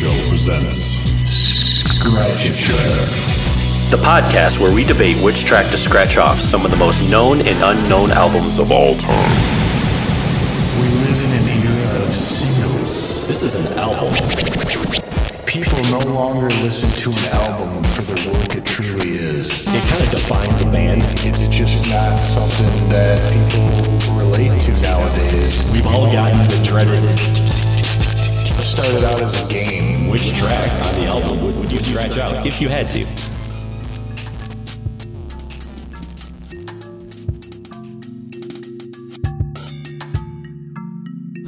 Show presents Scratch a Track. The podcast where we debate which track to scratch off some of the most known and unknown albums of all time. We live in an era of singles. This is an album. People no longer listen to an album for the work it truly is. It kind of defines a band. It's just not something that people relate to nowadays. We've all gotten the dreaded It started out as a game. which track on the album would, would you scratch out if you had to?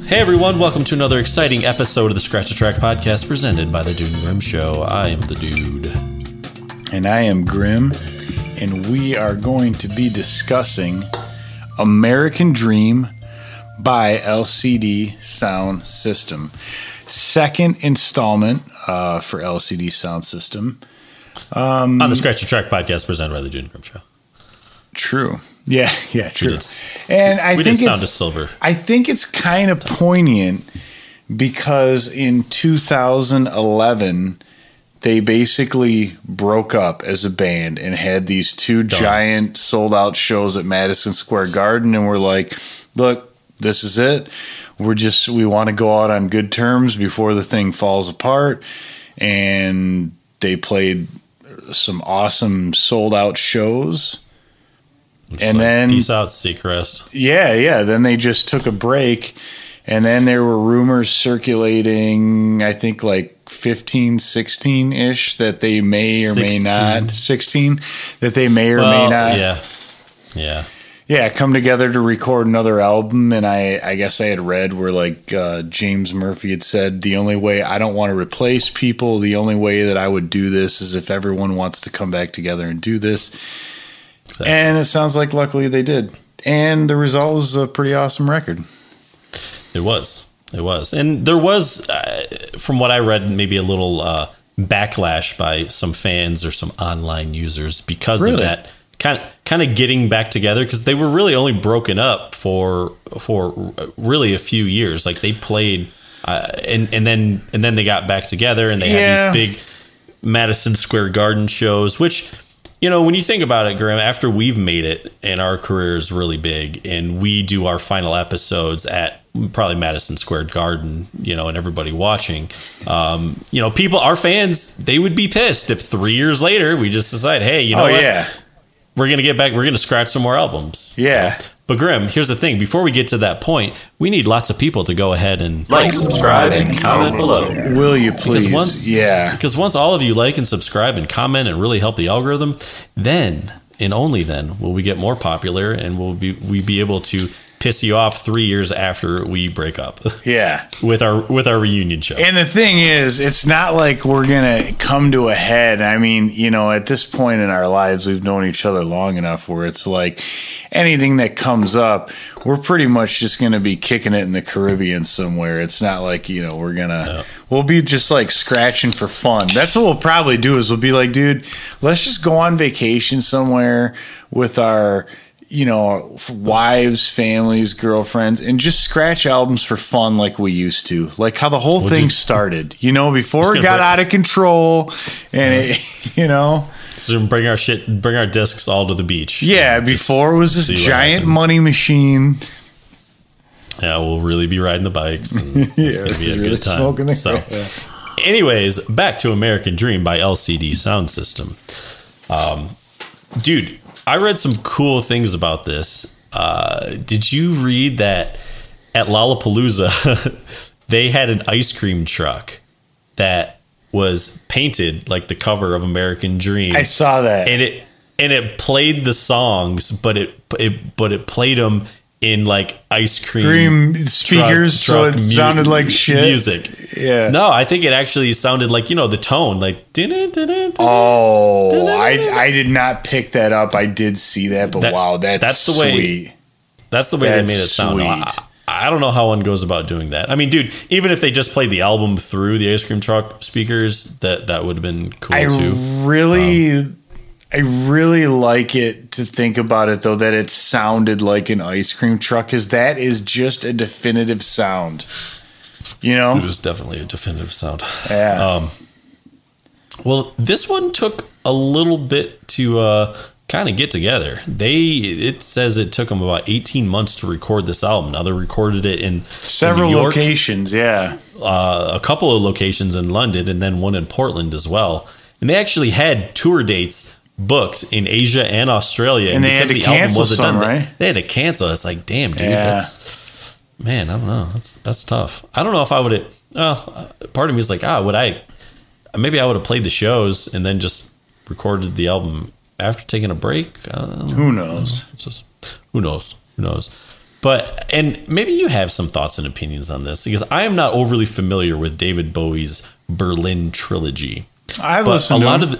Hey everyone, welcome to another exciting episode of the Scratch a Track podcast presented by the Dude and Grim Show. I am the dude. And I am Grim, and we are going to be discussing American Dream by LCD Sound System. Second installment uh, for LCD Sound System. on the Scratch a Track podcast presented by the and Grim Show. True. Yeah, yeah, true. did- and I we think Sound of Silver. I think it's kind of poignant because in 2011 they basically broke up as a band and had these two giant sold out shows at Madison Square Garden and we're like, look, this is it. We're just we want to go out on good terms before the thing falls apart and they played some awesome sold out shows. And Like, then Peace out, Seacrest. yeah, yeah. Then they just took a break. And then there were rumors circulating, I think like 15, 16 ish, that they may or may not, 16, that they may or may not, Yeah. Yeah. Yeah, come together to record another album. And I, I guess I had read where like uh, James Murphy had said, the only way I don't want to replace people, the only way that I would do this is if everyone wants to come back together and do this. And it sounds like luckily they did. And the result was a pretty awesome record. It was. It was. And there was, uh, from what I read, maybe a little uh, backlash by some fans or some online users because of that kind of kind of getting back together because they were really only broken up for for really a few years. Like they played, uh, and and then and then they got back together and they Yeah. had these big Madison Square Garden shows, which you know when you think about it, Graham, after we've made it and our career is really big, and we do our final episodes at probably Madison Square Garden, you know, and everybody watching, um, you know, people, our fans, they would be pissed if three years later we just decide, hey, you know oh what, yeah, we're gonna get back, we're gonna scratch some more albums. yeah. But Grim, here's the thing: before we get to that point, we need lots of people to go ahead and like, subscribe, and comment below. Will you please? once- yeah, Because once all of you like and subscribe and comment and really help the algorithm, then and only then will we get more popular and will be we be able to piss you off three years after we break up yeah. with our with our reunion show. And the thing is, it's not like we're gonna come to a head. I mean, you know, at this point in our lives, we've known each other long enough where it's like anything that comes up, we're pretty much just gonna be kicking it in the Caribbean somewhere. It's not like you know we're gonna. We'll be just like scratching for fun. That's what we'll probably do. Is we'll be like, dude, let's just go on vacation somewhere with our you know, wives, families, girlfriends, and just scratch albums for fun like we used to. Like how the whole thing just- started, you know, before it got bring- out of control and it, you know, so bring our shit, bring our discs all to the beach. yeah, before it was this giant money machine. Yeah, we'll really be riding the bikes. And it's Yeah, gonna be a really good time. so, yeah. anyways, back to American Dream by LCD Sound System. Um, dude, I read some cool things about this. Uh, did you read that at Lollapalooza they had an ice cream truck that was painted like the cover of American Dream? I saw that. and it and it played the songs, but it it but it played them in like ice cream Cream speakers, so it sounded like shit. music. Yeah. No, I think it actually sounded like you know the tone, like. Oh, I I did not pick that up. I did see that, but That- wow, that's, that's the way- That's the way That's they made it sound. I. I don't know how one goes about doing that. I mean, dude, even if they just played the album through the ice cream truck speakers, that that would have been cool I too. really, um, I really like it to think about it though that it sounded like an ice cream truck because that is just a definitive sound. You know? It was definitely a definitive sound. Yeah. Um, well, this one took a little bit to uh, kind of get together. They it says it took them about 18 months to record this album. Now they recorded it in Several in York, locations, yeah. uh, a couple of locations in London, and then one in Portland as well. And they actually had tour dates booked in Asia and Australia. And they had to cancel some, they- right? They, had to cancel. It's like, damn, dude, Yeah. that's man. I don't know. That's that's tough. I don't know if I would have. Well, part of me is like, ah, would I? Maybe I would have played the shows and then just recorded the album after taking a break. Uh, Who knows? it's just who knows who knows but and maybe you have some thoughts and opinions on this because i am not overly familiar with david bowie's berlin trilogy I've but a listened to lot them. of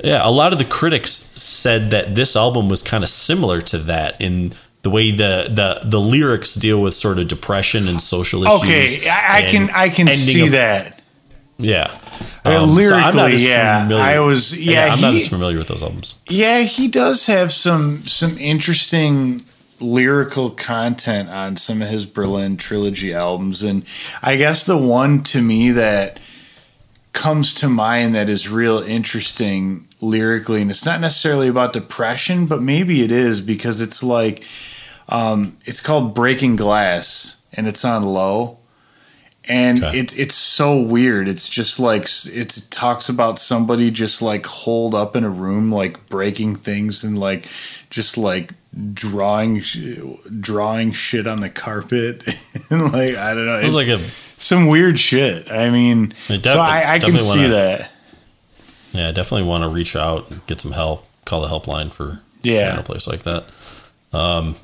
the yeah a lot of the critics said that this album was kind of similar to that in the way the the the lyrics deal with sort of depression and social issues Okay, I, I can I can see of- that. yeah Uh, Um, so lyrically, as yeah, familiar- I was- yeah, i'm not as familiar with those albums Yeah, he does have some some interesting lyrical content on some of his Berlin trilogy albums and I guess the one to me that comes to mind that is real interesting lyrically and it's not necessarily about depression but maybe it is because it's like um it's called Breaking Glass and it's on low and Okay. it's it's so weird. It's just like it's, it talks about somebody just like holed up in a room, like breaking things and like just like drawing sh- drawing shit on the carpet and like I don't know. It's like a some weird shit. I mean, It so I, I can see wanna- that. Yeah, I definitely want to reach out and get some help. Call the helpline for Yeah. a place like that. Um,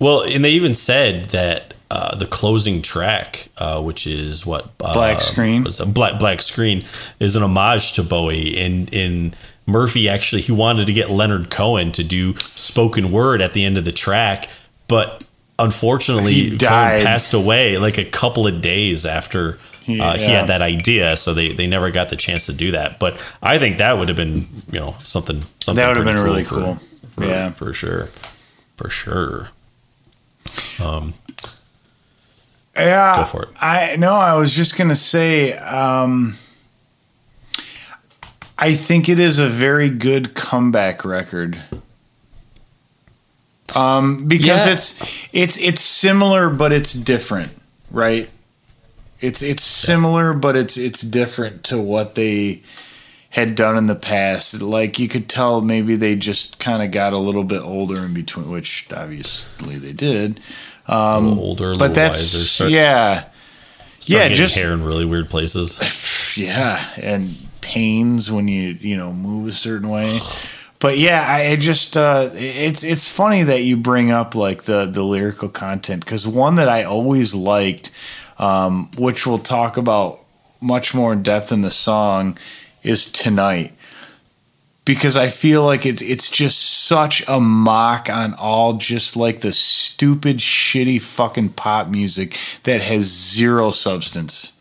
well, and they even said that uh, the closing track, uh, which is what uh, Black Screen? was a black black screen, is an homage to Bowie. And in Murphy, actually, he wanted to get Leonard Cohen to do spoken word at the end of the track, but unfortunately, He Cohen passed away like a couple of days after. Uh, he Yeah. had that idea, so they, they never got the chance to do that. But I think that would have been, you know, something. something That would have been really for- cool. for, Yeah. for sure, for sure. Um, Yeah, Go for it. I no, I was just gonna say. Um, I think it is a very good comeback record. Um, because Yeah. it's it's it's similar, but it's different, right? It's it's similar, but it's it's different to what they had done in the past. Like you could tell, maybe they just kind of got a little bit older in between, which obviously they did. a little older, a little But that's wiser. Yeah, yeah, just hair in really weird places. yeah, and pains when you you know move a certain way. But yeah, I I just uh, it's it's funny that you bring up like the the lyrical content because one that I always liked, um, which we'll talk about much more in depth in the song, is tonight. Because I feel like it's it's just such a mock on all just like the stupid shitty fucking pop music that has zero substance.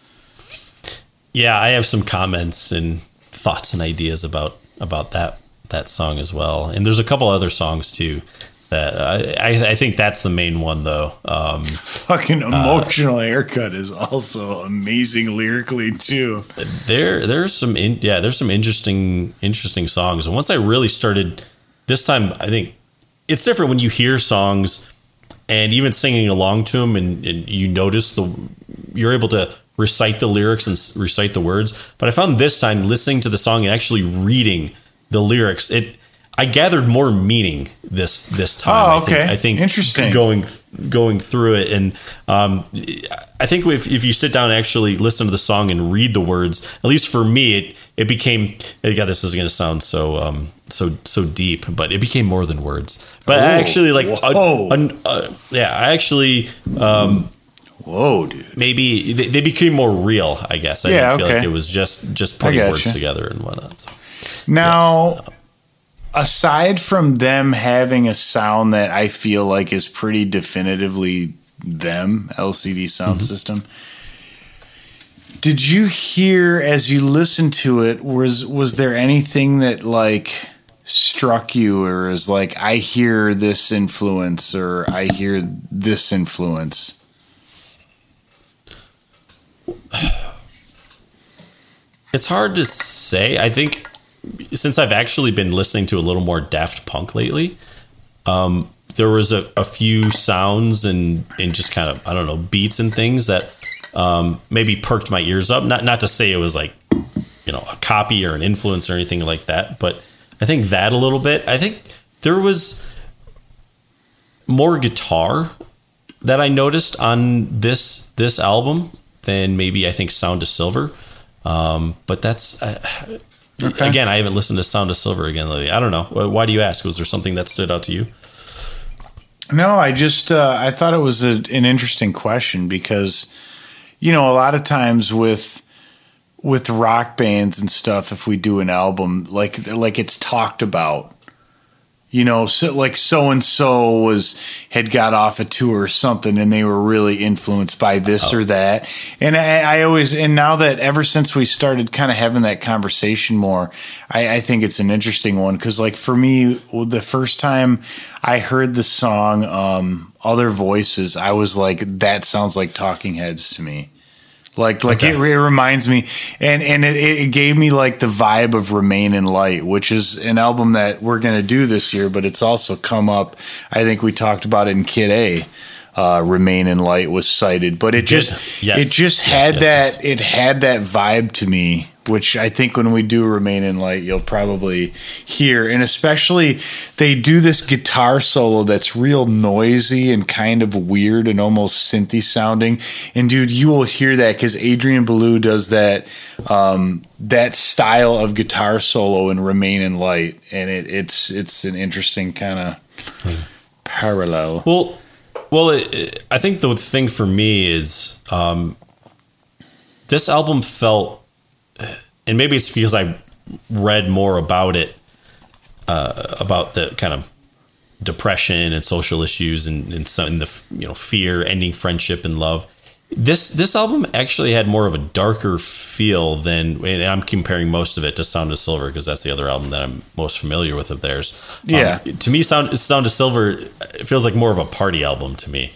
Yeah, I have some comments and thoughts and ideas about about that that song as well. And there's a couple other songs too that I I, think that's the main one though. Um, fucking emotional haircut is also amazing lyrically too. there there's some in, yeah there's some interesting interesting songs and once i really started this time i think it's different when you hear songs and even singing along to them and, and you notice the you're able to recite the lyrics and recite the words but i found this time listening to the song and actually reading the lyrics it i gathered more meaning this this time Oh, I think- okay. i think Interesting. going going through it and um I think if, if you sit down and actually listen to the song and read the words, at least for me, it it became. God, this is going to sound so um so so deep, but it became more than words. But I Oh, actually like, whoa. uh, un- uh, yeah, I actually um Whoa, dude. maybe they, they became more real. I guess I Yeah, didn't feel like okay. it was just just putting words together and whatnot. So, Now, aside from them having a sound that I feel like is pretty definitively them, LCD sound mm-hmm. system. Did you hear as you listened to it was was there anything that like struck you or is like I hear this influence or I hear this influence? it's hard to say. I think since I've actually been listening to a little more Daft Punk lately, um, there was a, a, few sounds and and just kind of I don't know beats and things that um, maybe perked my ears up. Not not to say it was like you know a copy or an influence or anything like that, but I think that a little bit. I think there was more guitar that I noticed on this this album than maybe I think Sound of Silver. Um, but that's uh, okay. again, I haven't listened to Sound of Silver again lately. I don't know. Why do you ask? Was there something that stood out to you? No, I just uh, I thought it was a, an interesting question because you know a lot of times with with rock bands and stuff, if we do an album like like it's talked about you know, so, like so and so was had got off a tour or something, and they were really influenced by this oh. or that. And I, I, always, and now that ever since we started kind of having that conversation more, I, I think it's an interesting one because, like for me, the first time I heard the song um, "Other Voices," I was like, "That sounds like Talking Heads to me." Like like okay. it, it, reminds me, and and it, it gave me like the vibe of Remain in Light, which is an album that we're gonna do this year, but it's also come up. I think we talked about it in Kid A. Uh, Remain in Light was cited, but it just yes. it just had yes, yes, that it had that vibe to me which I think when we do Remain in Light, you'll probably hear. And especially, they do this guitar solo that's real noisy and kind of weird and almost synthy sounding. And dude, you will hear that because Adrian Belew does that um, that style of guitar solo in Remain in Light, and it, it's it's an interesting kind of parallel. Well, well, it, it, I think the thing for me is um, this album felt and maybe it's because I read more about it, uh, about the kind of depression and social issues and, and some the you know fear, ending friendship and love. This this album actually had more of a darker feel than, and I'm comparing most of it to Sound of Silver because that's the other album that I'm most familiar with of theirs. Yeah, um, to me, Sound Sound of Silver it feels like more of a party album to me.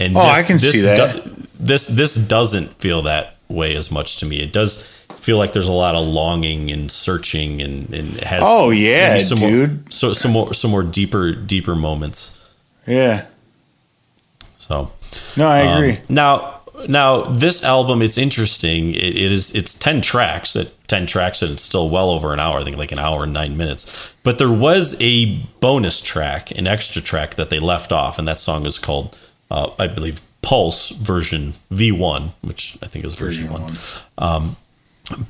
And oh, this, I can see that. Do, this this doesn't feel that way as much to me. It does feel like there's a lot of longing and searching and, and has oh yeah some dude. more, so some more some more deeper deeper moments. Yeah. So no i um, agree. now now this album it's interesting. It, it is it's 10 tracks at 10 tracks and it's still well over an hour i think like an hour and nine minutes. But there was a bonus track an extra track that they left off and that song is called uh, i believe pulse version v1 which i think is version, version one, one. Um,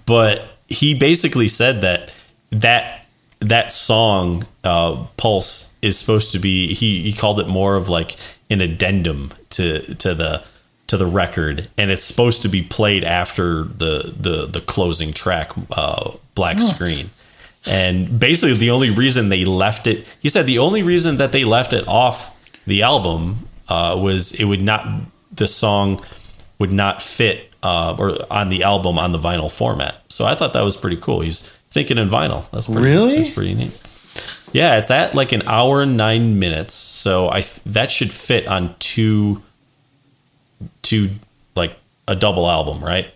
but he basically said that that that song uh, pulse is supposed to be he, he called it more of like an addendum to to the to the record and it's supposed to be played after the the the closing track uh, black oh. screen and basically the only reason they left it he said the only reason that they left it off the album uh, was it would not the song would not fit uh, or on the album on the vinyl format. So I thought that was pretty cool. He's thinking in vinyl. That's pretty, really that's pretty neat. Yeah, it's at like an hour and nine minutes. So I that should fit on two two like a double album, right?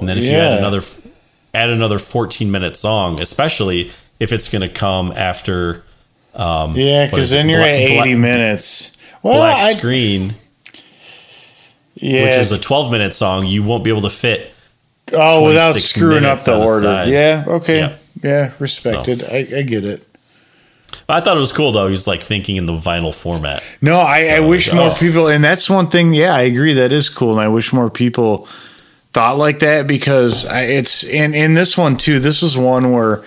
and then if yeah. you add another add another 14 minute song, especially if it's going to come after um, yeah, because then you're Black, at 80 Black, minutes. Well, Black I, screen yeah. which is a 12 minute song, you won't be able to fit. Oh, without screwing up the order. Yeah. Okay. Yeah. yeah respected. So. I, I, get it. I thought it was cool though. He's like thinking in the vinyl format. No, I, I wish more oh. people, and that's one thing. Yeah, I agree. That is cool, and I wish more people thought like that because I, it's in in this one too. This was one where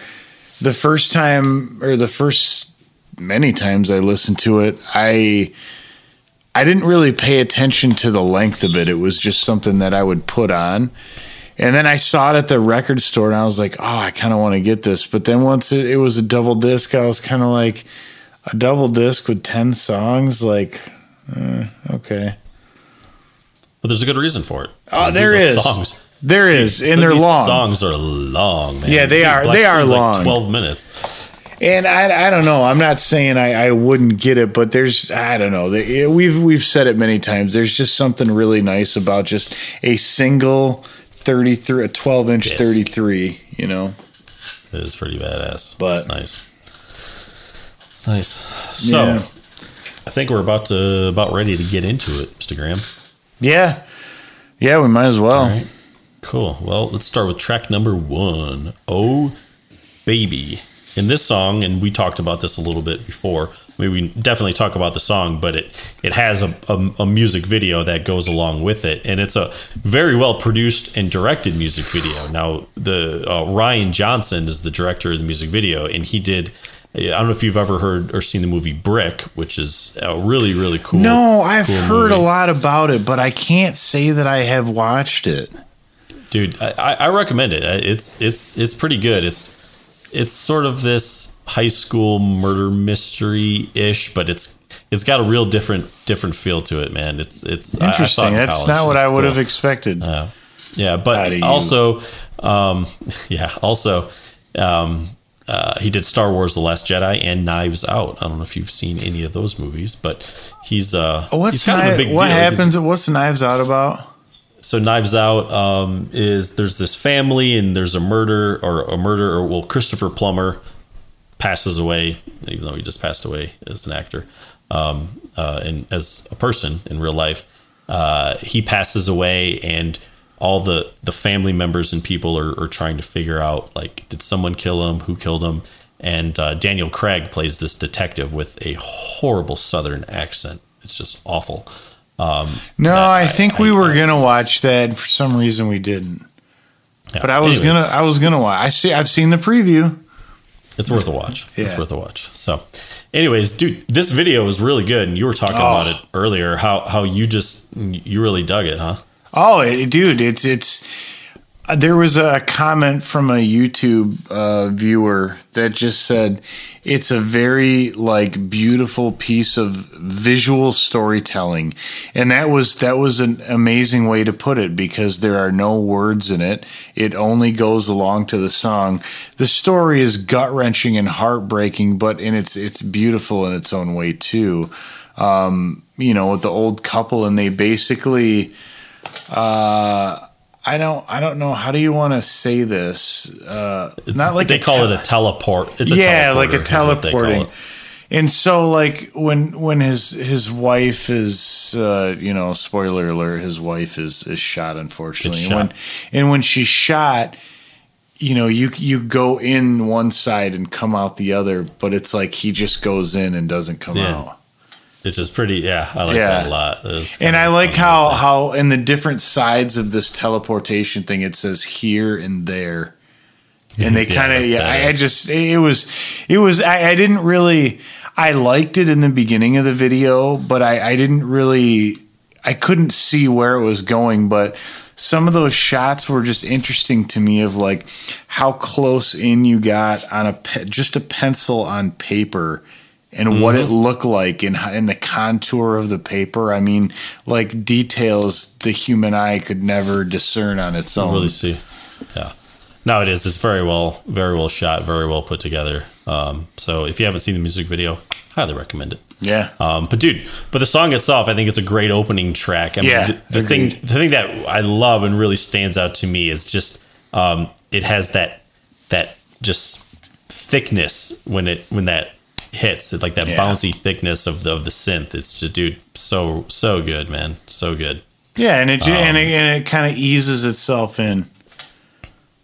the first time or the first many times I listened to it, I I didn't really pay attention to the length of it. It was just something that I would put on. And then I saw it at the record store and I was like, oh, I kind of want to get this. But then once it, it was a double disc, I was kind of like, a double disc with 10 songs? Like, uh, okay. But there's a good reason for it. Oh, there is. Songs. There is, and they're long. Songs are long, man. Yeah, they are. Black they are long. Like Twelve minutes. And I, I don't know. I'm not saying I, I wouldn't get it, but there's I don't know. We've we've said it many times. There's just something really nice about just a single 33, a 12 inch yes. 33. You know, it is pretty badass. But it's nice. It's nice. So, yeah. I think we're about to about ready to get into it, Mr. Graham. Yeah, yeah, we might as well. Cool. Well, let's start with track number one. Oh, baby in this song, and we talked about this a little bit before. I mean, we definitely talk about the song, but it it has a, a, a, music video that goes along with it, and it's a very well produced and directed music video. Now, the uh, Rian Johnson is the director of the music video, and he did. I don't know if you've ever heard or seen the movie Brick, which is a really really cool. No, I've cool heard movie. a lot about it, but I can't say that I have watched it. Dude, I, I recommend it. It's it's it's pretty good. It's it's sort of this high school murder mystery ish, but it's it's got a real different different feel to it, man. It's it's interesting. I, I That's not what I would cool. have expected. Uh, yeah, but also, um, yeah, also, um, uh, he did Star Wars: The Last Jedi and Knives Out. I don't know if you've seen any of those movies, but he's uh, what's he's kind of a big what deal. happens? What's Knives Out about? So Knives Out um, is there's this family and there's a murder or a murder or well Christopher Plummer passes away even though he just passed away as an actor um, uh, and as a person in real life. Uh, he passes away and all the the family members and people are, are, trying to figure out like did someone kill him? Who killed him? And uh, Daniel Craig plays this detective with a horrible southern accent. It's just awful um, no, I, I, think I, we I, were gonna watch that. For some reason, we didn't. Yeah, but I was anyways, gonna. I was gonna watch. I see. I've seen the preview. It's worth a watch. Yeah. It's worth a watch. So, anyways, dude, this video is really good, and you were talking oh. about it earlier. How how you just you really dug it, huh? Oh, dude, it's it's there was a comment from a YouTube uh, viewer that just said it's a very like beautiful piece of visual storytelling, and that was that was an amazing way to put it because there are no words in it. It only goes along to the song. The story is gut wrenching and heartbreaking, but in its it's beautiful in its own way too. Um, you know, with the old couple, and they basically. Uh, I don't I don't know how do you want to say this? Uh, it's, not like they call tele- it a teleport. It's a yeah, like a teleporting. And so, like when when his his wife is, uh, you know, spoiler alert, his wife is is shot unfortunately. Shot. And when and when she's shot, you know, you you go in one side and come out the other, but it's like he just goes in and doesn't come yeah. out. It's just pretty. Yeah, I like yeah. that a lot. And I like how how in the different sides of this teleportation thing, it says here and there, and they kind of yeah. I, I, just it was it was I, I, didn't really I liked it in the beginning of the video, but I I didn't really I couldn't see where it was going, but some of those shots were just interesting to me of like how close in you got on a pe- just a pencil on paper and mm-hmm. what it mm-hmm. looked like and in, in the contour of the paper. I mean, like details the human eye could never discern on its own. Really see, yeah. No, it is. It's very well, very well shot, very well put together. Um, so if you haven't seen the music video, highly recommend it. Yeah. Um, but dude, but the song itself, I think it's a great opening track. I mean, yeah, the, the thing, the thing that I love and really stands out to me is just um, it has that that just thickness when it when that hits. It's like that yeah. bouncy thickness of the, of the synth. It's just, dude, so so good, man, so good. Yeah, and it um, and it, and it kind of eases itself in.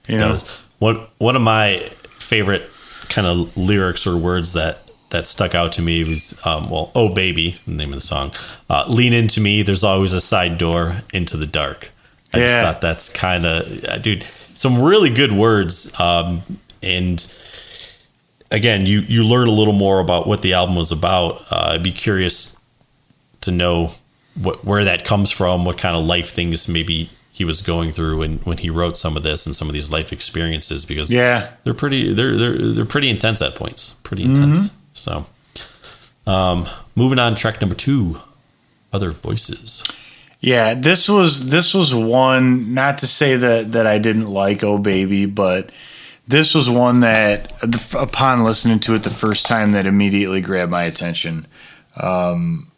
You know, one one of my favorite kind of lyrics or words that that stuck out to me was um, well, oh baby, the name of the song. Uh, Lean into me. There's always a side door into the dark. I yeah. just thought that's kind of, dude, some really good words. Um, and again, you you learn a little more about what the album was about. Uh, I'd be curious to know what where that comes from, what kind of life things maybe he was going through when when he wrote some of this and some of these life experiences because yeah, they're pretty they're they're they're pretty intense at points, pretty intense. Mm-hmm. So, um, moving on, track number two, other voices. Yeah, this was this was one. Not to say that that I didn't like Oh Baby, but this was one that, upon listening to it the first time, that immediately grabbed my attention. Um,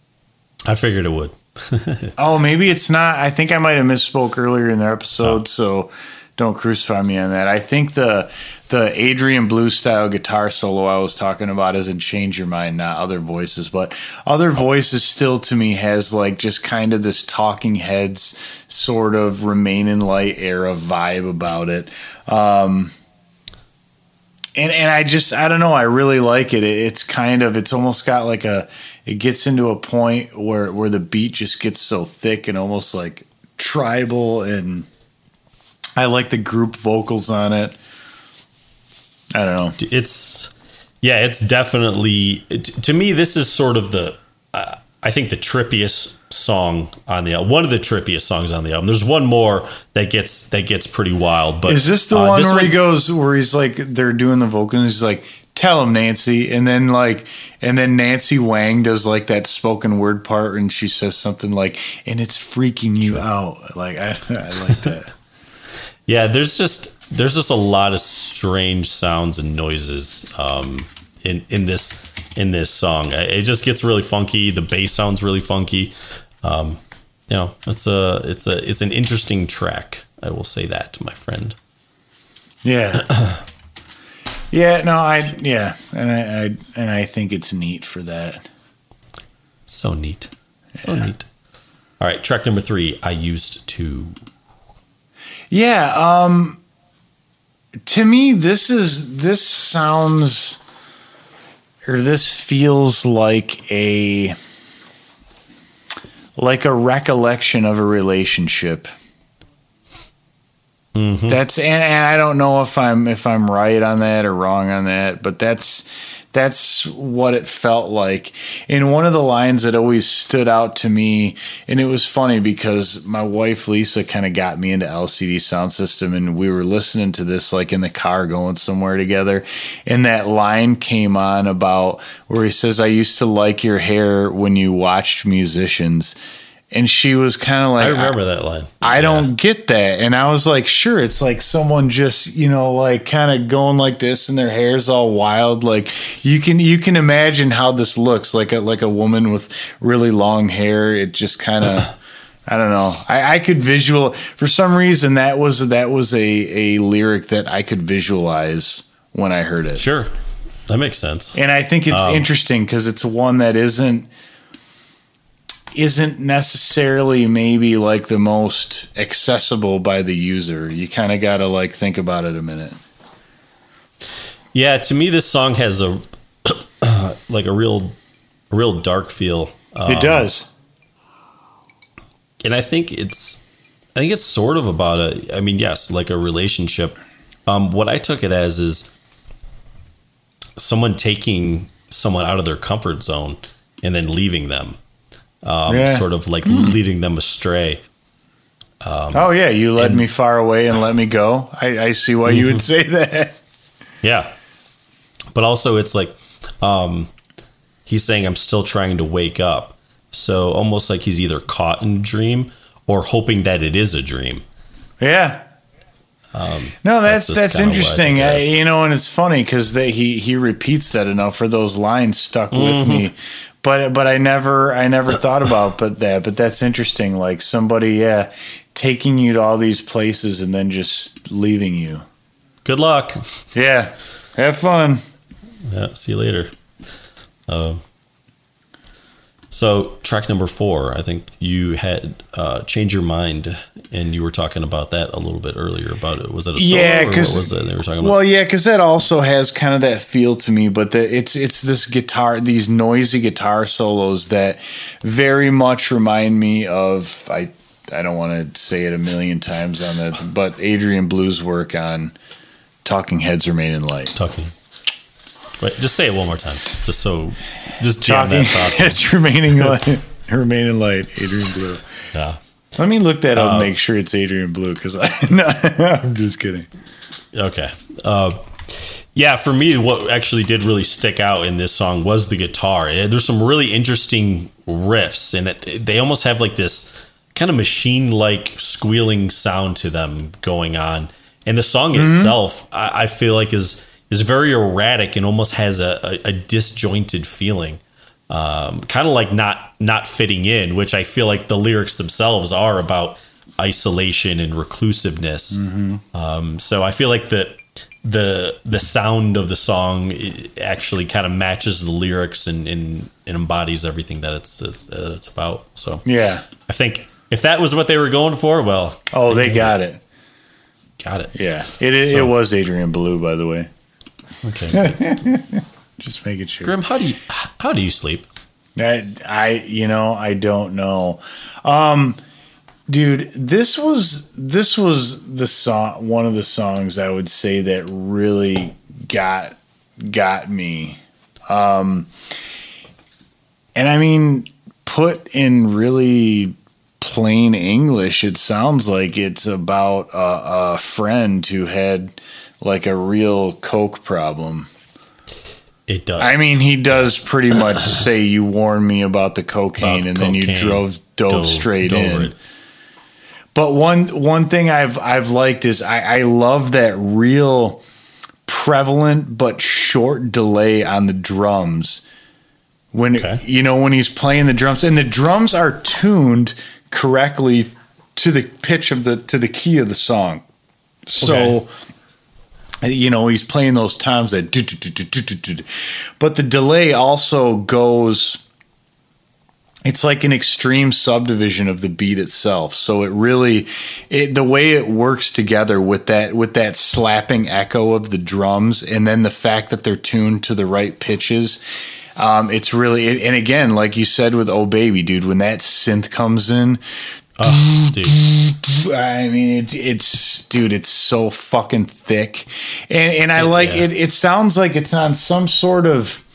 I figured it would. oh, maybe it's not. I think I might have misspoke earlier in the episode, oh. so don't crucify me on that. I think the the Adrian Belew style guitar solo I was talking about isn't Change Your Mind, not Other Voices, but Other Voices still to me has like just kind of this Talking Heads sort of Remain in Light era vibe about it. Um, and and I just I don't know I really like it. It's kind of it's almost got like a it gets into a point where where the beat just gets so thick and almost like tribal and I like the group vocals on it. I don't know. It's yeah, it's definitely it, to me. This is sort of the uh, I think the trippiest song on the album. One of the trippiest songs on the album. There's one more that gets that gets pretty wild. But is this the uh, one where one, he goes where he's like they're doing the vocals? He's like, "Tell him, Nancy," and then like and then Nancy Whang does like that spoken word part, and she says something like, "And it's freaking you out." Like I, I like that. yeah, there's just there's just a lot of strange sounds and noises um, in in this in this song. It just gets really funky. The bass sounds really funky. Um, you know, it's a it's a it's an interesting track. I will say that, to my friend. Yeah. yeah. No, I yeah, and I, I, and I think it's neat for that. So neat. So yeah. neat. All right, track number three. I used to. Yeah. Um. To me, this is this sounds or this feels like a like a recollection of a relationship. Mm-hmm. That's and, and I don't know if I'm if I'm right on that or wrong on that, but that's that's what it felt like. And one of the lines that always stood out to me, and it was funny because my wife Lisa kind of got me into LCD sound system, and we were listening to this like in the car going somewhere together. And that line came on about where he says, I used to like your hair when you watched musicians and she was kind of like, I remember I, that line. I yeah. don't get that. And I was like, sure, it's like someone just, you know, like kind of going like this and their hair's all wild. Like you can, you can imagine how this looks like a, like a woman with really long hair. It just kind of, I don't know. I, I could visual for some reason that was, that was a, a lyric that I could visualize when I heard it. Sure. That makes sense. And I think it's um, interesting because it's one that isn't, isn't necessarily maybe like the most accessible by the user. You kind of got to like think about it a minute. Yeah, to me, this song has a like a real, a real dark feel. Um, it does, and I think it's, I think it's sort of about a. I mean, yes, like a relationship. Um, what I took it as is someone taking someone out of their comfort zone and then leaving them um, yeah. sort of like mm. leading them astray. Um, oh yeah, you led and, me far away and let me go. I, I see why you would say that. Yeah, but also it's like um, he's saying I'm still trying to wake up. So almost like he's either caught in a dream or hoping that it is a dream. Yeah. Um, no, that's that's, that's interesting. I, you know, and it's funny because he he repeats that enough for those lines stuck with mm-hmm. me but but I never I never thought about but that but that's interesting like somebody yeah taking you to all these places and then just leaving you. Good luck. Yeah. Have fun. Yeah, see you later. Um so track number four, I think you had uh, change your mind, and you were talking about that a little bit earlier. About it was that a solo yeah? Because was it they were talking about? Well, yeah, because that also has kind of that feel to me. But the, it's it's this guitar, these noisy guitar solos that very much remind me of I I don't want to say it a million times on that, but Adrian Belew's work on Talking Heads Remain in Light. Talking Wait, just say it one more time, just so, just jam that thought. it's remaining light, remaining light. Adrian Belew. Yeah. Let me look that up and uh, make sure it's Adrian Belew because I'm just kidding. Okay. Uh, yeah, for me, what actually did really stick out in this song was the guitar. There's some really interesting riffs, and it, they almost have like this kind of machine-like squealing sound to them going on and the song itself, I, I feel like is is very erratic and almost has a, a, a disjointed feeling, um, kind of like not not fitting in. Which I feel like the lyrics themselves are about isolation and reclusiveness. Um, so I feel like the the the sound of the song actually kind of matches the lyrics and, and, and embodies everything that it's it's, uh, it's about. So Yeah. I think if that was what they were going for, well, Oh, they got it. got it. Yeah. It it, So- it was Adrian Belew, by the way. Okay, Just making sure. Grim, how do you how do you sleep? I, I you know I don't know, um, dude. This was this was the song. One of the songs I would say that really got got me. Um, and I mean, put in really plain English, it sounds like it's about a, a friend who had like a real coke problem. It does. I mean, he does pretty much say you warned me about the cocaine, About and then you drove dove, Dove- straight dove in. it. But one one thing I've I've liked is I, I love that real prevalent but short delay on the drums. When Okay. you know when he's playing the drums, and the drums are tuned correctly to the pitch of the to the key of the song. So you know he's playing those times that do, do, do, but the delay also goes it's like an extreme subdivision of the beat itself. So it really it the way it works together with that with that slapping echo of the drums and then the fact that they're tuned to the right pitches um, it's really and again like you said with oh baby dude when that synth comes in Oh, dude. I mean, it, it's dude, it's so fucking thick, and and I like yeah. it. It sounds like it's on some sort of.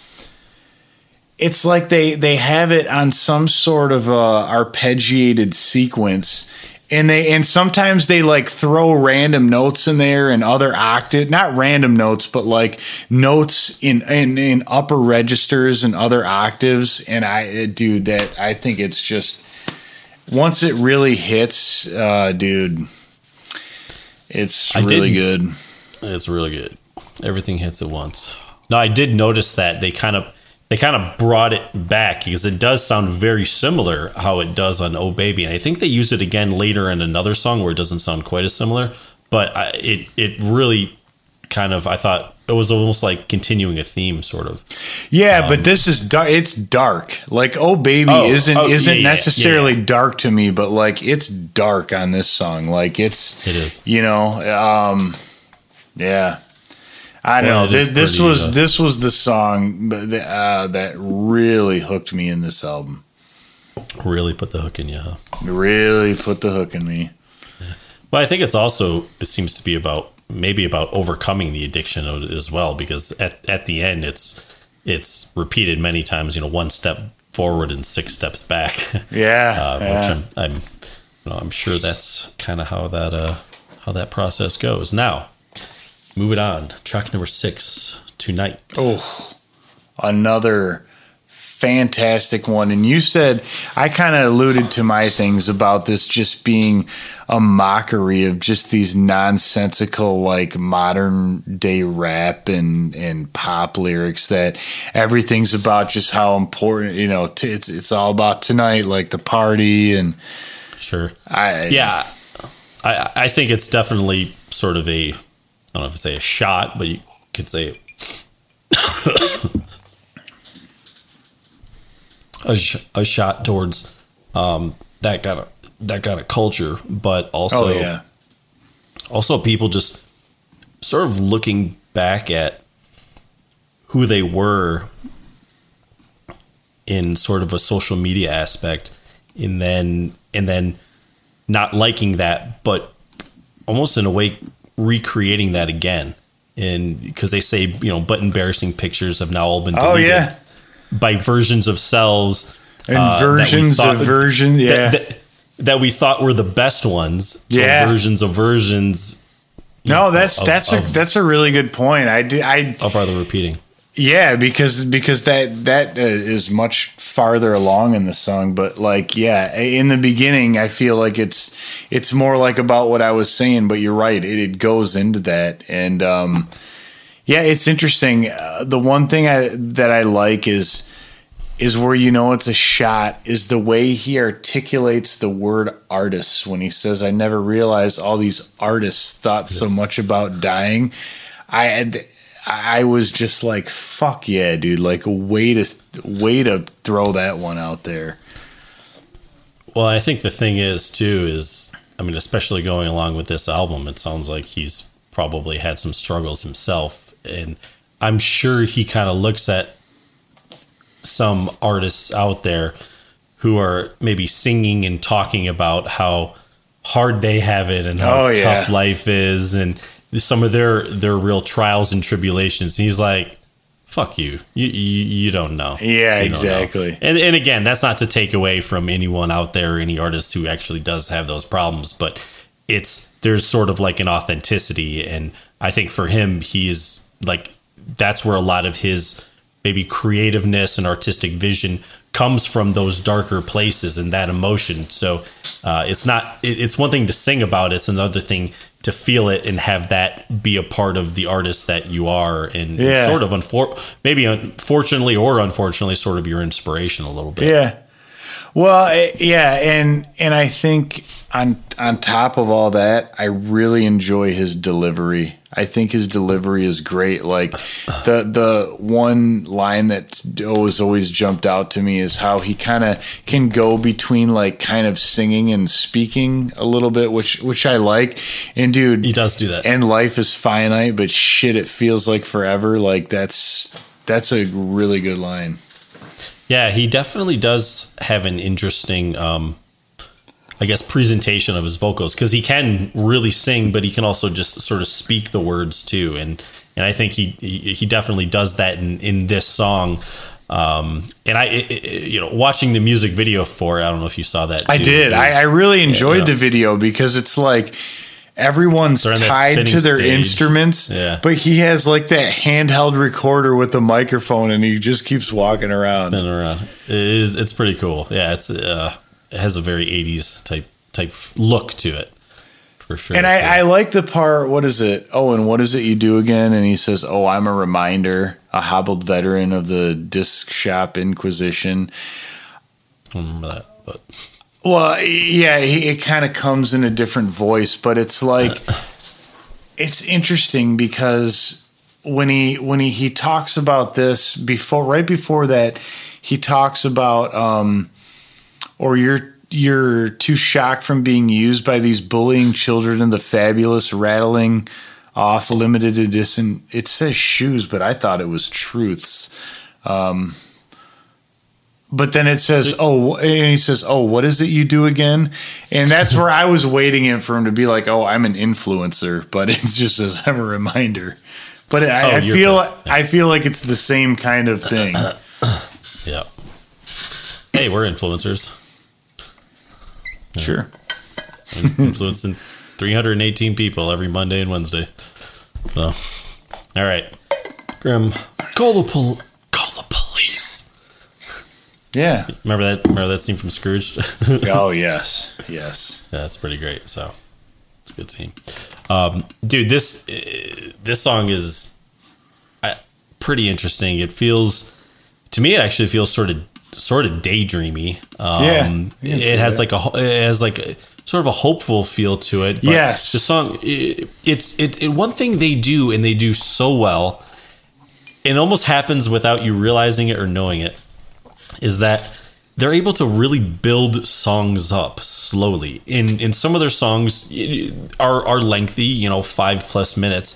It's like they they have it on some sort of uh, arpeggiated sequence, and they and sometimes they like throw random notes in there and other octave, not random notes, but like notes in in, in upper registers and other octaves. And I, dude, that I think it's just once it really hits, uh, dude, it's I really good. It's really good. Everything hits at once. No, I did notice that they kind of they kind of brought it back because it does sound very similar how it does on Oh Baby, and I think they use it again later in another song where it doesn't sound quite as similar. But I, it it really kind of I thought it was almost like continuing a theme, sort of. Yeah, but this is dark. It's dark. Like "Oh Baby" Oh, isn't oh, isn't yeah, yeah, necessarily yeah, dark to me, but like it's dark on this song. Like it's It is. You know, um, yeah. I Well, know this, is this pretty, was uh, this was the song uh, that really hooked me in this album. Really put the hook in you. Huh? Really put the hook in me. But I think it's also it seems to be about maybe about overcoming the addiction as well because at at the end it's it's repeated many times. You know, one step forward and six steps back. Yeah, uh, yeah. which I'm I'm you know, I'm sure that's kind of how that uh how that process goes. Now, moving on, track number six, tonight. Oh, another fantastic one. And you said I kind of alluded to my things about this just being a mockery of just these nonsensical like modern day rap and and pop lyrics that everything's about just how important you know t- it's it's all about tonight like the party and Sure. I Yeah, I I think it's definitely sort of a I don't know if I say a shot, but you could say a sh- a shot towards um, that kind of that kind of culture, but also oh yeah. also people just sort of looking back at who they were in sort of a social media aspect and then and then not liking that but almost in a way recreating that again. And because they say you know but embarrassing pictures have now all been oh deleted. yeah by versions of selves and uh, versions of versions yeah that, that, that we thought were the best ones Yeah. versions of versions no that's of- that's a that's a really good point I did I of rather repeating Yeah, because because that that uh, much farther along in the song, but like yeah, in the beginning, I feel like it's it's more like about what I was saying. But you're right, it, it goes into that, and um, yeah, it's interesting. Uh, the one thing I that I like is is where you know it's a shot is the way he articulates the word artists when he says i never realized all these artists thought so much about dying. I had i was just like fuck yeah dude. Like way to way to throw that one out there. Well i think the thing is too is i mean especially going along with this album it sounds like he's probably had some struggles himself and i'm sure he kind of looks at some artists out there who are maybe singing and talking about how hard they have it and how Oh, yeah. tough life is and some of their their real trials and tribulations. And he's like, "Fuck you, you you, you don't know." Yeah, don't know." exactly. And and again, that's not to take away from anyone out there, any artist who actually does have those problems, but it's there's sort of like an authenticity, and I think for him, he is like that's where a lot of his maybe creativeness and artistic vision comes from those darker places and that emotion. So uh, it's not it, it's one thing to sing about; it's another thing to feel it and have that be a part of the artist that you are, and, and sort of unfor- maybe unfortunately or unfortunately, sort of your inspiration a little bit. Yeah. Well, eh, yeah, and and I think on on top of all that, I really enjoy his delivery. I think his delivery is great. Like the the one line that always always jumped out to me is how he kind of can go between like kind of singing and speaking a little bit, which which I like. And dude, He does do that. and life is finite, but shit, it feels like forever. Like that's that's a really good line. Yeah, he definitely does have an interesting, um, I guess, presentation of his vocals because he can really sing, but he can also just sort of speak the words too. And and I think he he, definitely does that in in this song. Um, and I, it, it- you know, watching the music video for it, I don't know if you saw that. I did. I, I really enjoyed yeah. the video because it's like everyone's They're on that tied to their stage. instruments, Yeah. but he has like that handheld recorder with the microphone and he just keeps walking around. spinning around. It is. It's pretty cool. Yeah, it's uh, it has a very '80s type type look to it for sure. And I, I like the part, what is it? Oh, and what is it you do again? And he says, Oh, I'm a reminder, a hobbled veteran of the disc shop inquisition. I don't remember that, but Well, yeah, he, it kind of comes in a different voice, but it's like it's interesting because when he when he he talks about this before right before that he talks about um or you're you're too shocked from being used by these bullying children in the fabulous rattling off limited edition it says shoes but i thought it was truths. Um but then it says, "Oh," and he says, "Oh, what is it you do again?" And that's where I was waiting in for him to be like, "Oh, I'm an influencer," but it just says, "I'm a reminder." But I, Oh, I feel, pissed. I feel like it's the same kind of thing. yeah. Hey, we're influencers. Sure. influencing 318 people every Monday and Wednesday. So, all right, Grim, call the pol- call the police. Yeah. Remember that? Remember that scene from Scrooge? Oh yes, yes. Yeah, that's pretty great. So it's a good scene, um, dude. This uh, this song is uh, pretty interesting. It feels to me, it actually feels sort of sort of daydreamy. Um, Yeah, I can see it has that. like a it has like a, sort of a hopeful feel to it. but Yes. the song it, it's it, it one thing they do and they do so well. It almost happens without you realizing it or knowing it is that they're able to really build songs up slowly. In in some of their songs are are lengthy, you know, five plus minutes,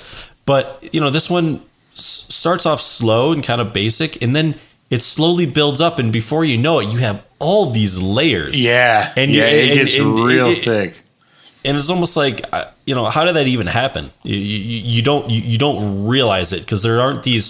but you know this one s- starts off slow and kind of basic, and then it slowly builds up, and before you know it, you have all these layers. Yeah, And and you- yeah, it and- gets and- real it- thick. and it's almost like uh, you know how did that even happen you, you, you don't you, you don't realize it because there aren't these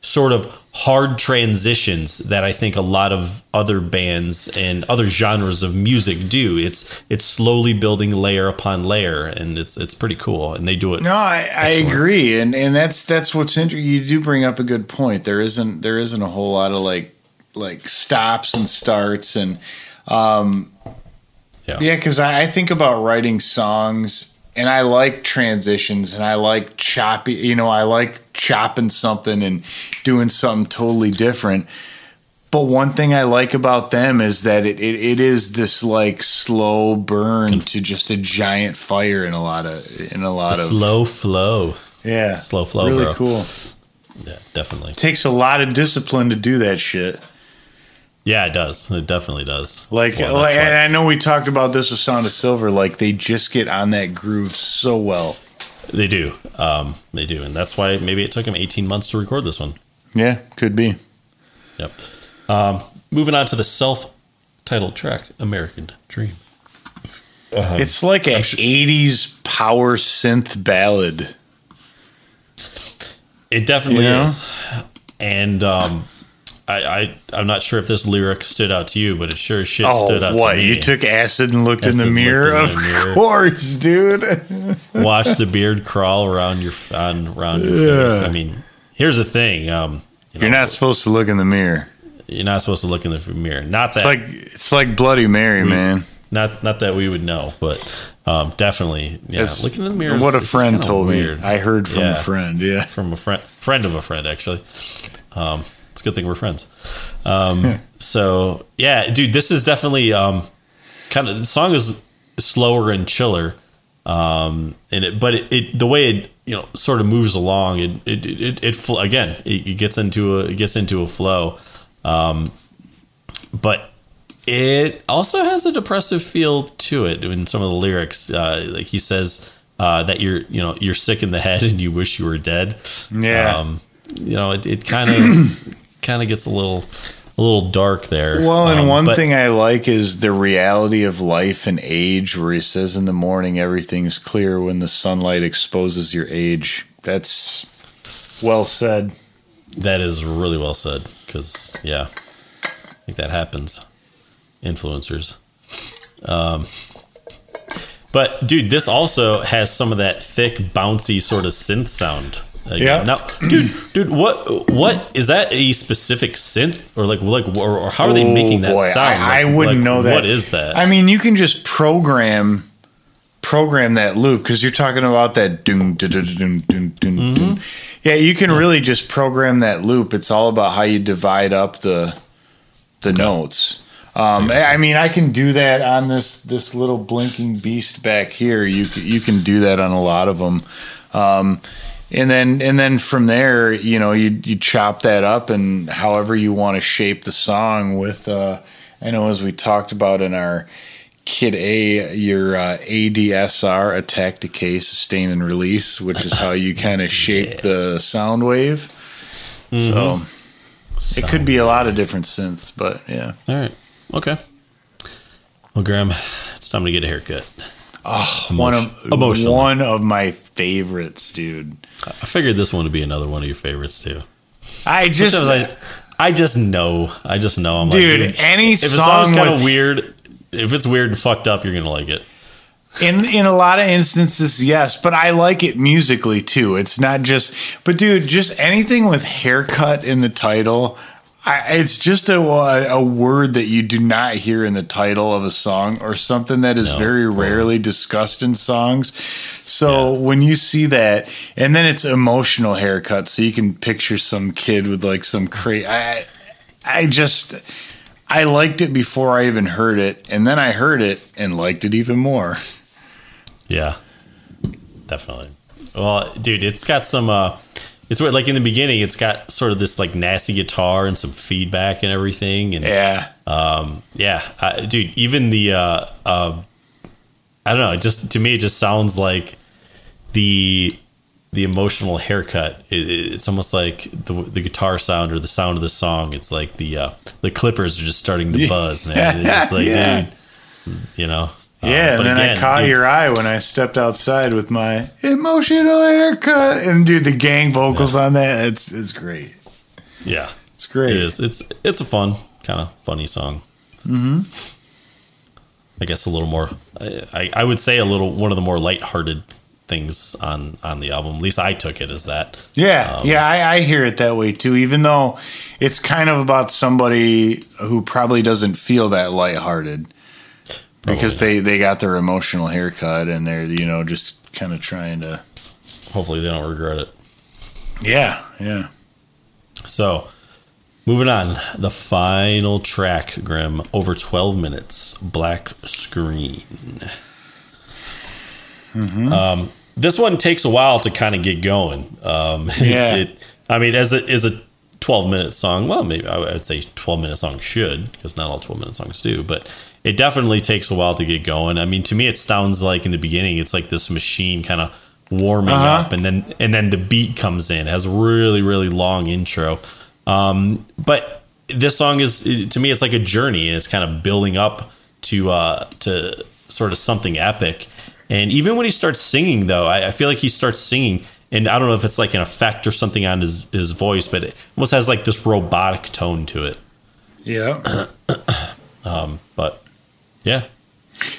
sort of hard transitions that i think a lot of other bands and other genres of music do it's it's slowly building layer upon layer and it's it's pretty cool and they do it No, I, I agree, and and that's that's what's interesting. You do bring up a good point. There isn't there isn't a whole lot of like like stops and starts and um, Yeah. yeah, because I, I think about writing songs and I like transitions and I like choppy, you know, I like chopping something and doing something totally different. But one thing I like about them is that it, it, it is this like slow burn to just a giant fire in a lot of in a lot The of slow flow. yeah slow flow, really bro. cool. Yeah, definitely. takes a lot of discipline to do that shit. Yeah, it does. It definitely does. Like, Well, like and I know we talked about this with Sound of Silver. Like they just get on that groove so well. they do. Um, they do, and that's why maybe it took them 18 months to record this one. Yeah, could be. Yep. Um, moving on to the self-titled track, "American Dream." Uh-huh. It's like an '80s power synth ballad. It definitely You know? is, and um, I, I I'm not sure if this lyric stood out to you, but it sure as shit stood out Oh, what? to me. You took acid and looked in the mirror? looked Of the mirror. course, dude. watch the beard crawl around your on around your Yeah. face. I mean, here's the thing. Um, you know, You're not supposed to look in the mirror. you're not supposed to look in the mirror. Not that It's like it's like Bloody Mary, man. not not that we would know, but um, definitely, yeah. It's looking in the mirror. is- What a friend told weird. me. I heard from Yeah. a friend. Yeah. from a friend, friend of a friend, actually. Um, it's a good thing we're friends. Um, so yeah, dude, this is definitely um, kind of the song is slower and chiller, um, and it, but it, it the way it you know sort of moves along, it it it, it, again it, it gets into a it gets into a flow, um, but it also has a depressive feel to it in some of the lyrics. Uh, like he says uh, that you're you know you're sick in the head and you wish you were dead. Yeah. Um, you know, it, it kind of kind of gets a little a little dark there. Well, and Um, one but- thing I like is the reality of life and age, where he says in the morning everything's clear when the sunlight exposes your age. That's well said. that is really well said because yeah, I think that happens. Influencers. Um, but dude, this also has some of that thick, bouncy sort of synth sound. Yeah. Now, dude, dude, what what is that a specific synth or like like or, or how are they Oh, making that boy, sound? I, I Like- wouldn't like, know that. What is that? I mean, you can just program program that loop because you're talking about that doom Mm-hmm. Yeah, you can really just program that loop. It's all about how you divide up the the notes. Um, I mean, I can do that on this this little blinking beast back here. You c- you can do that on a lot of them, um, and then and then from there, you know, you you chop that up and however you want to shape the song with. Uh, I know as we talked about in our Kid A, your uh, ADSR attack, decay, sustain, and release, which is how you kind of shape the sound wave. So it could be a lot of different synths, but yeah. All right. Okay. Well, Graham, it's time to get a haircut. Oh, one of emotional. one of my favorites, dude. I figured this one would be another one of your favorites too. I just, I, I just know. I just know. I'm dude, like, dude, any if a song song's kind of weird, if it's weird and fucked up, you're gonna like it. in in a lot of instances, yes, but I like it musically too. It's not just, but dude, just anything with haircut in the title. I, it's just a, a word that you do not hear in the title of a song or something that is No, very totally. rarely discussed in songs. So when you see that, and then it's emotional haircut, so you can picture some kid with like some crazy. I, I just, I liked it before I even heard it, and then I heard it and liked it even more. Yeah, definitely. Well, dude, it's got some. uh It's weird. Like in the beginning, it's got sort of this like nasty guitar and some feedback and everything. And Yeah. um, yeah, uh, dude, even the. uh uh I don't know. It just to me, it just sounds like the the emotional haircut. It, it- it's almost like the the guitar sound or the sound of the song. It's like the uh the clippers are just starting to buzz, man. It's just like, Yeah. dude, you know. Um, Yeah, but and then I caught dude, your eye when I stepped outside with my emotional haircut, and dude, the gang vocals on that, it's it's great. Yeah, It's great. it is. It's it's a fun kind of funny song. Mm-hmm. I guess a little more. I, I would say a little one of the more lighthearted things on on the album. At least I took it as that. Yeah, yeah, I, I hear it that way too. Even though it's kind of about somebody who probably doesn't feel that lighthearted because they they got their emotional haircut and they're you know just kind of trying to. Hopefully, they don't regret it. Yeah, yeah. So, moving on, the final track, Grim, over 12 minutes, Black Screen. Um, this one takes a while to kind of get going. Um, Yeah. it, I mean, as a, as a 12 minute song, well, maybe I would say 12 minute song should, because not all 12 minute songs do, but it definitely takes a while to get going. I mean, to me, it sounds like in the beginning, it's like this machine kind of warming Uh-huh. up, and then and then the beat comes in. It has a really really long intro, um, but this song is to me, it's like a journey, and it's kind of building up to uh, to sort of something epic. And even when he starts singing, though, I, I feel like he starts singing, and I don't know if it's like an effect or something on his his voice, but it almost has like this robotic tone to it. Yeah. um, But yeah,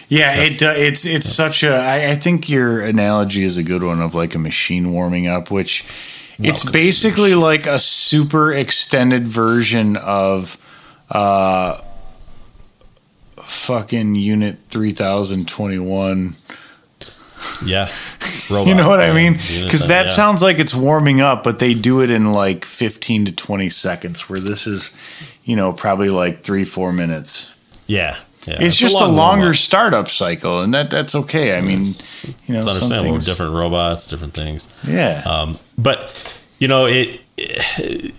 Yeah, it uh, it's it's such a. I, I think your analogy is a good one of like a machine warming up, which it's Welcome to basically like a super extended version of uh fucking Unit three thousand twenty one. yeah, You know what I mean? Because that yeah. sounds like it's warming up, but they do it in like fifteen to twenty seconds. Where this is, you know, probably like three four minutes. yeah, yeah. It's, just a long longer warm-up. startup cycle, and that that's okay. I mean, you know, It's understandable. things- Different robots, different things. Yeah. Um, but you know, it,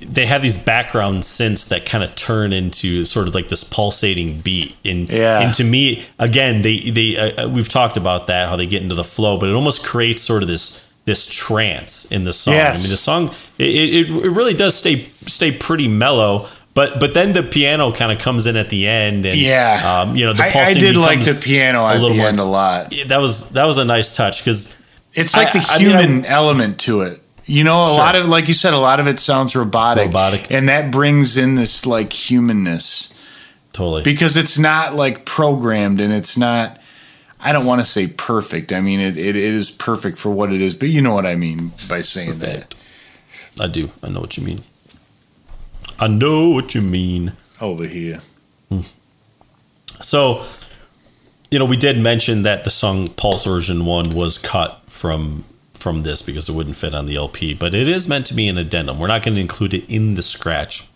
they have these background synths that kind of turn into sort of like this pulsating beat. And Yeah. and to me, again, they they uh, uh, we've talked about that how they get into the flow, but it almost creates sort of this this trance in the song. I mean, the song it, it, it really does stay stay pretty mellow. But but then the piano kind of comes in at the end, and Yeah. um, you know the I, I did like the piano a little the more end a lot. That was that was a nice touch because It's like I- the I mean, human element to it. You know, a Sure. lot of like you said, a lot of it sounds robotic, Robotic. and that brings in this like humanness totally because it's not like programmed and it's not. I don't want to say perfect. I mean, it, it, it is perfect for what it is, but you know what I mean by saying Perfect. I do. I know what you mean. I know what you mean. over here. So, you know, we did mention that the song Pulse version 1 was cut from from this because it wouldn't fit on the LP, but it is meant to be an addendum. We're not going to include it in the scratch.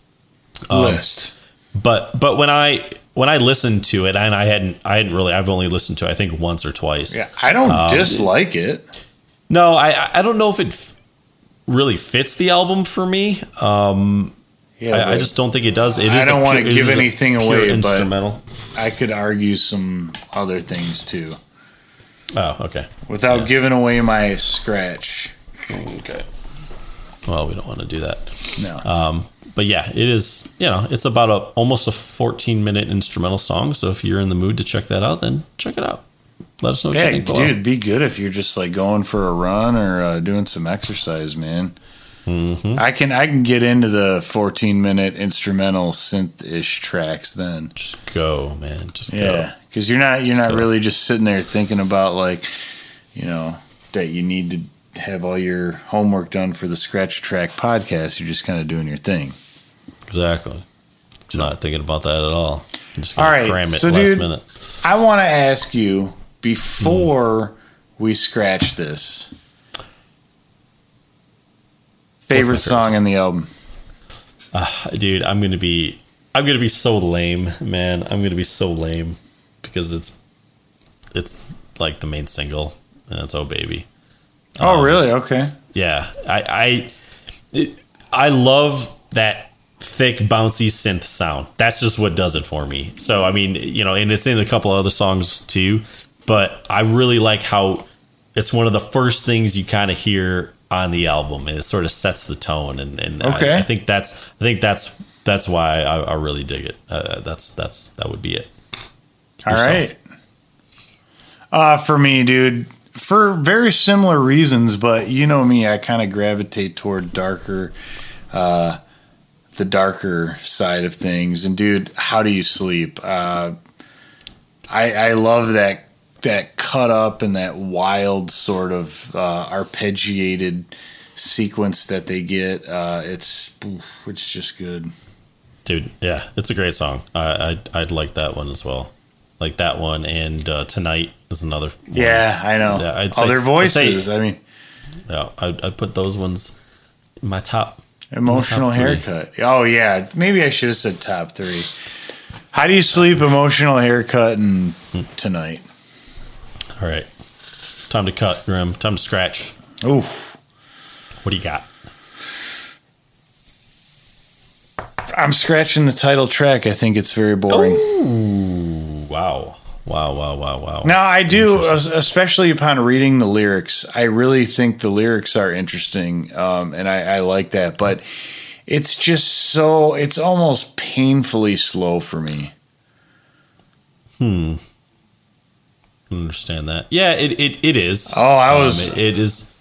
Um, List. But but when I when I listened to it and I hadn't I hadn't really I've only listened to it, I think once or twice. Yeah, I don't um, dislike it. No, I I don't know if it f- really fits the album for me. Um Yeah, I, I just don't think it does. It I is don't wanna pure- it give anything pure away, but- Instrumental. I could argue some other things too Oh, okay. without giving away my scratch. Okay. Well, we don't want to do that. No. Um, but yeah, it is. You know, it's about a almost a 14 minute instrumental song. So if you're in the mood to check that out, then check it out. Let us know what you Yeah, think. dude, below. it'd be good if you're just like going for a run or uh, doing some exercise, man. Mm-hmm. I can I can get into the 14 minute instrumental synth ish tracks then. Just go, man. Just go. Yeah, because you're not you're not go. really just sitting there thinking about like, you know, that you need to have all your homework done for the Scratch Track podcast. You're just kind of doing your thing. Exactly. You're not thinking about that at all. I'm just All right, cram it so last dude- minute. I want to ask you before we scratch this. Favorite song in the album? dude i'm gonna be i'm gonna be so lame man i'm gonna be so lame because it's it's like the main single and it's oh baby Oh, Um, really? Okay. yeah i i it, i love that thick bouncy synth sound that's just what does it for me so i mean you know and it's in a couple other songs too but i really like how it's one of the first things you kind of hear on the album and it sort of sets the tone and, and I- Okay. I, think that's i think that's that's why i, I really dig it uh, that's that's that would be it All Yourself. right. Uh, for me, dude, for very similar reasons, but you know me, I kind of gravitate toward darker, uh, the darker side of things. And dude, how do you sleep? Uh, I I love that that cut up and that wild sort of uh, arpeggiated sequence that they get. Uh, it's it's just good, dude. Yeah, it's a great song. I I'd, I'd like that one as well. Like that one, and uh, tonight is another. One. Yeah, I know. Yeah, I'd say, voices. Say, I mean, yeah, I'd, I'd put those ones in my top. Emotional my top haircut. Oh yeah, maybe I should have said top three. How do you sleep? Emotional haircut and tonight. All right, time to cut, Grim. Time to scratch. Oof. What do you got? I'm scratching the title track. I think it's very boring. Ooh, wow. Wow, wow, wow, wow. Now, I do, especially upon reading the lyrics, I really think the lyrics are interesting. Um, and I, I like that. But it's just so, it's almost painfully slow for me. Hmm. Understand that. Yeah, it, it, it is. Oh, I was. Um, it, it is.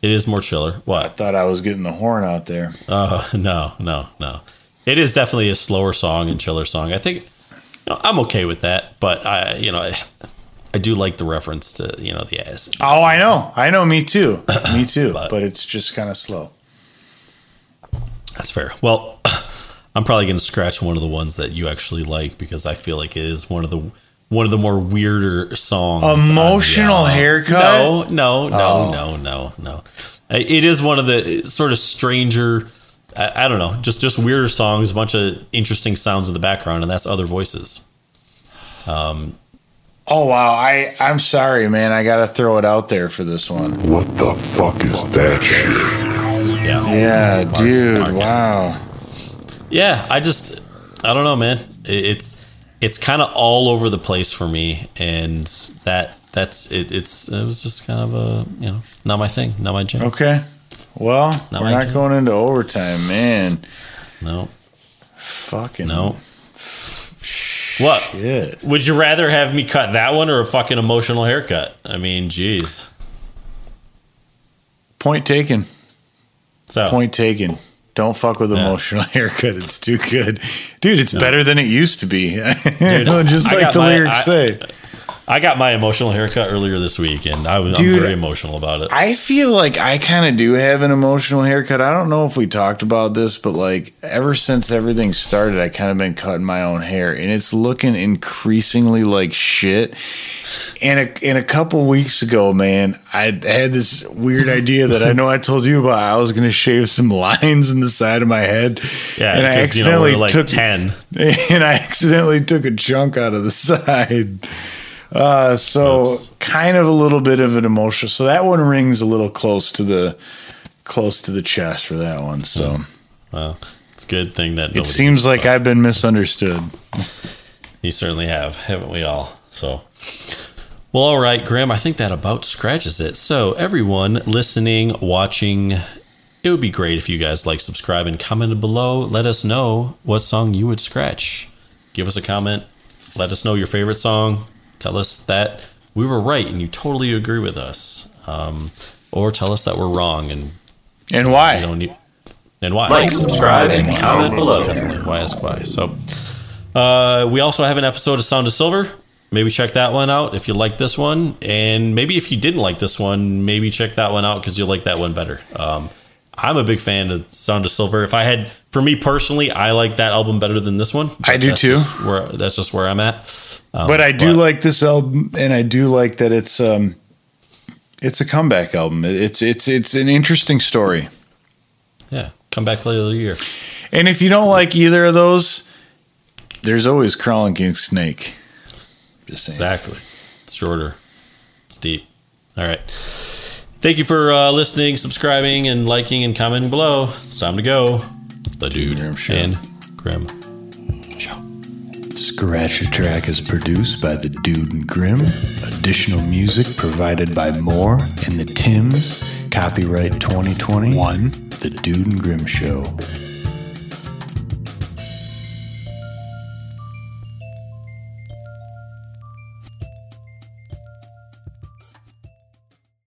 It is more chiller. What? I thought I was getting the horn out there. Oh, uh, no, no, no. It is definitely a slower song and chiller song. I think I'm okay with that, but I, you know, I, I do like the reference to you know the ass. Oh, I know, I know, me too, me too. but, but it's just kind of slow. That's fair. Well, I'm probably going to scratch one of the ones that you actually like because I feel like it is one of the one of the more weirder songs. Emotional haircut? No, no, no, oh. no, no, no. It is one of the sort of stranger I, I, don't know, just just weirder songs, a bunch of interesting sounds in the background, and that's other voices. Um. Oh wow! I I'm sorry, man. I gotta throw it out there for this one. What the fuck is that shit? Yeah. Yeah, Mark, dude. Mark, wow. Yeah, I just I don't know, man. It's it's kind of all over the place for me, and that that's it. It's it was just kind of a you know not my thing, not my jam. Okay. Well, not we're not turn. going into overtime, man. No. Fucking no. What? Shit. Would you rather have me cut that one or a fucking emotional haircut? I mean, jeez. Point taken. So point taken. Don't fuck with yeah. emotional haircut. It's too good, dude. It's no. better than it used to be. Dude, Just like the my, lyrics I, say. I got my emotional haircut earlier this week, and I was Dude, I'm very emotional about it. I feel like I kind of do have an emotional haircut. I don't know if we talked about this, but like ever since everything started, I kind of been cutting my own hair, and it's looking increasingly like shit. And a, and a couple weeks ago, man, I had this weird idea that I know I told you about. I was going to shave some lines in the side of my head, yeah, and I accidentally you know, like took ten, and I accidentally took a chunk out of the side. Uh, so Oops. kind of a little bit of an emotional. So that one rings a little close to the close to the chest for that one. So, well, it's a good thing that it seems like I've been misunderstood. you certainly have, haven't we all? So. Well, all right, Graham, I think that about scratches it. So, everyone listening, watching, it would be great if you guys like, subscribe, and comment below. Let us know what song you would scratch. Give us a comment. Let us know your favorite song tell us that we were right and you totally agree with us, um, or tell us that we're wrong and and why. Need, and why? Like, subscribe, and comment below. Definitely. Why ask why? So, uh, we also have an episode of Sound of Silver. Maybe check that one out if you like this one, and maybe if you didn't like this one, maybe check that one out because you'll like that one better. Um, I'm a big fan of Sound of Silver. If I had, for me personally, I like that album better than this one. I do too. Where that's just where I'm at. Um, but I do but, like this album, and I do like that it's um, it's a comeback album. It's it's it's an interesting story. Yeah, comeback of the year. And if you don't like either of those, there's always Crawling King Snake. Just saying. Exactly. It's shorter. It's deep. All right. Thank you for uh, listening, subscribing, and liking and commenting below. It's time to go. The Dude Grim Show. and Grim Scratch a Track is produced by the Dude and Grim. Additional music provided by Moore and the Tims. Copyright 2021, The Dude and Grim Show.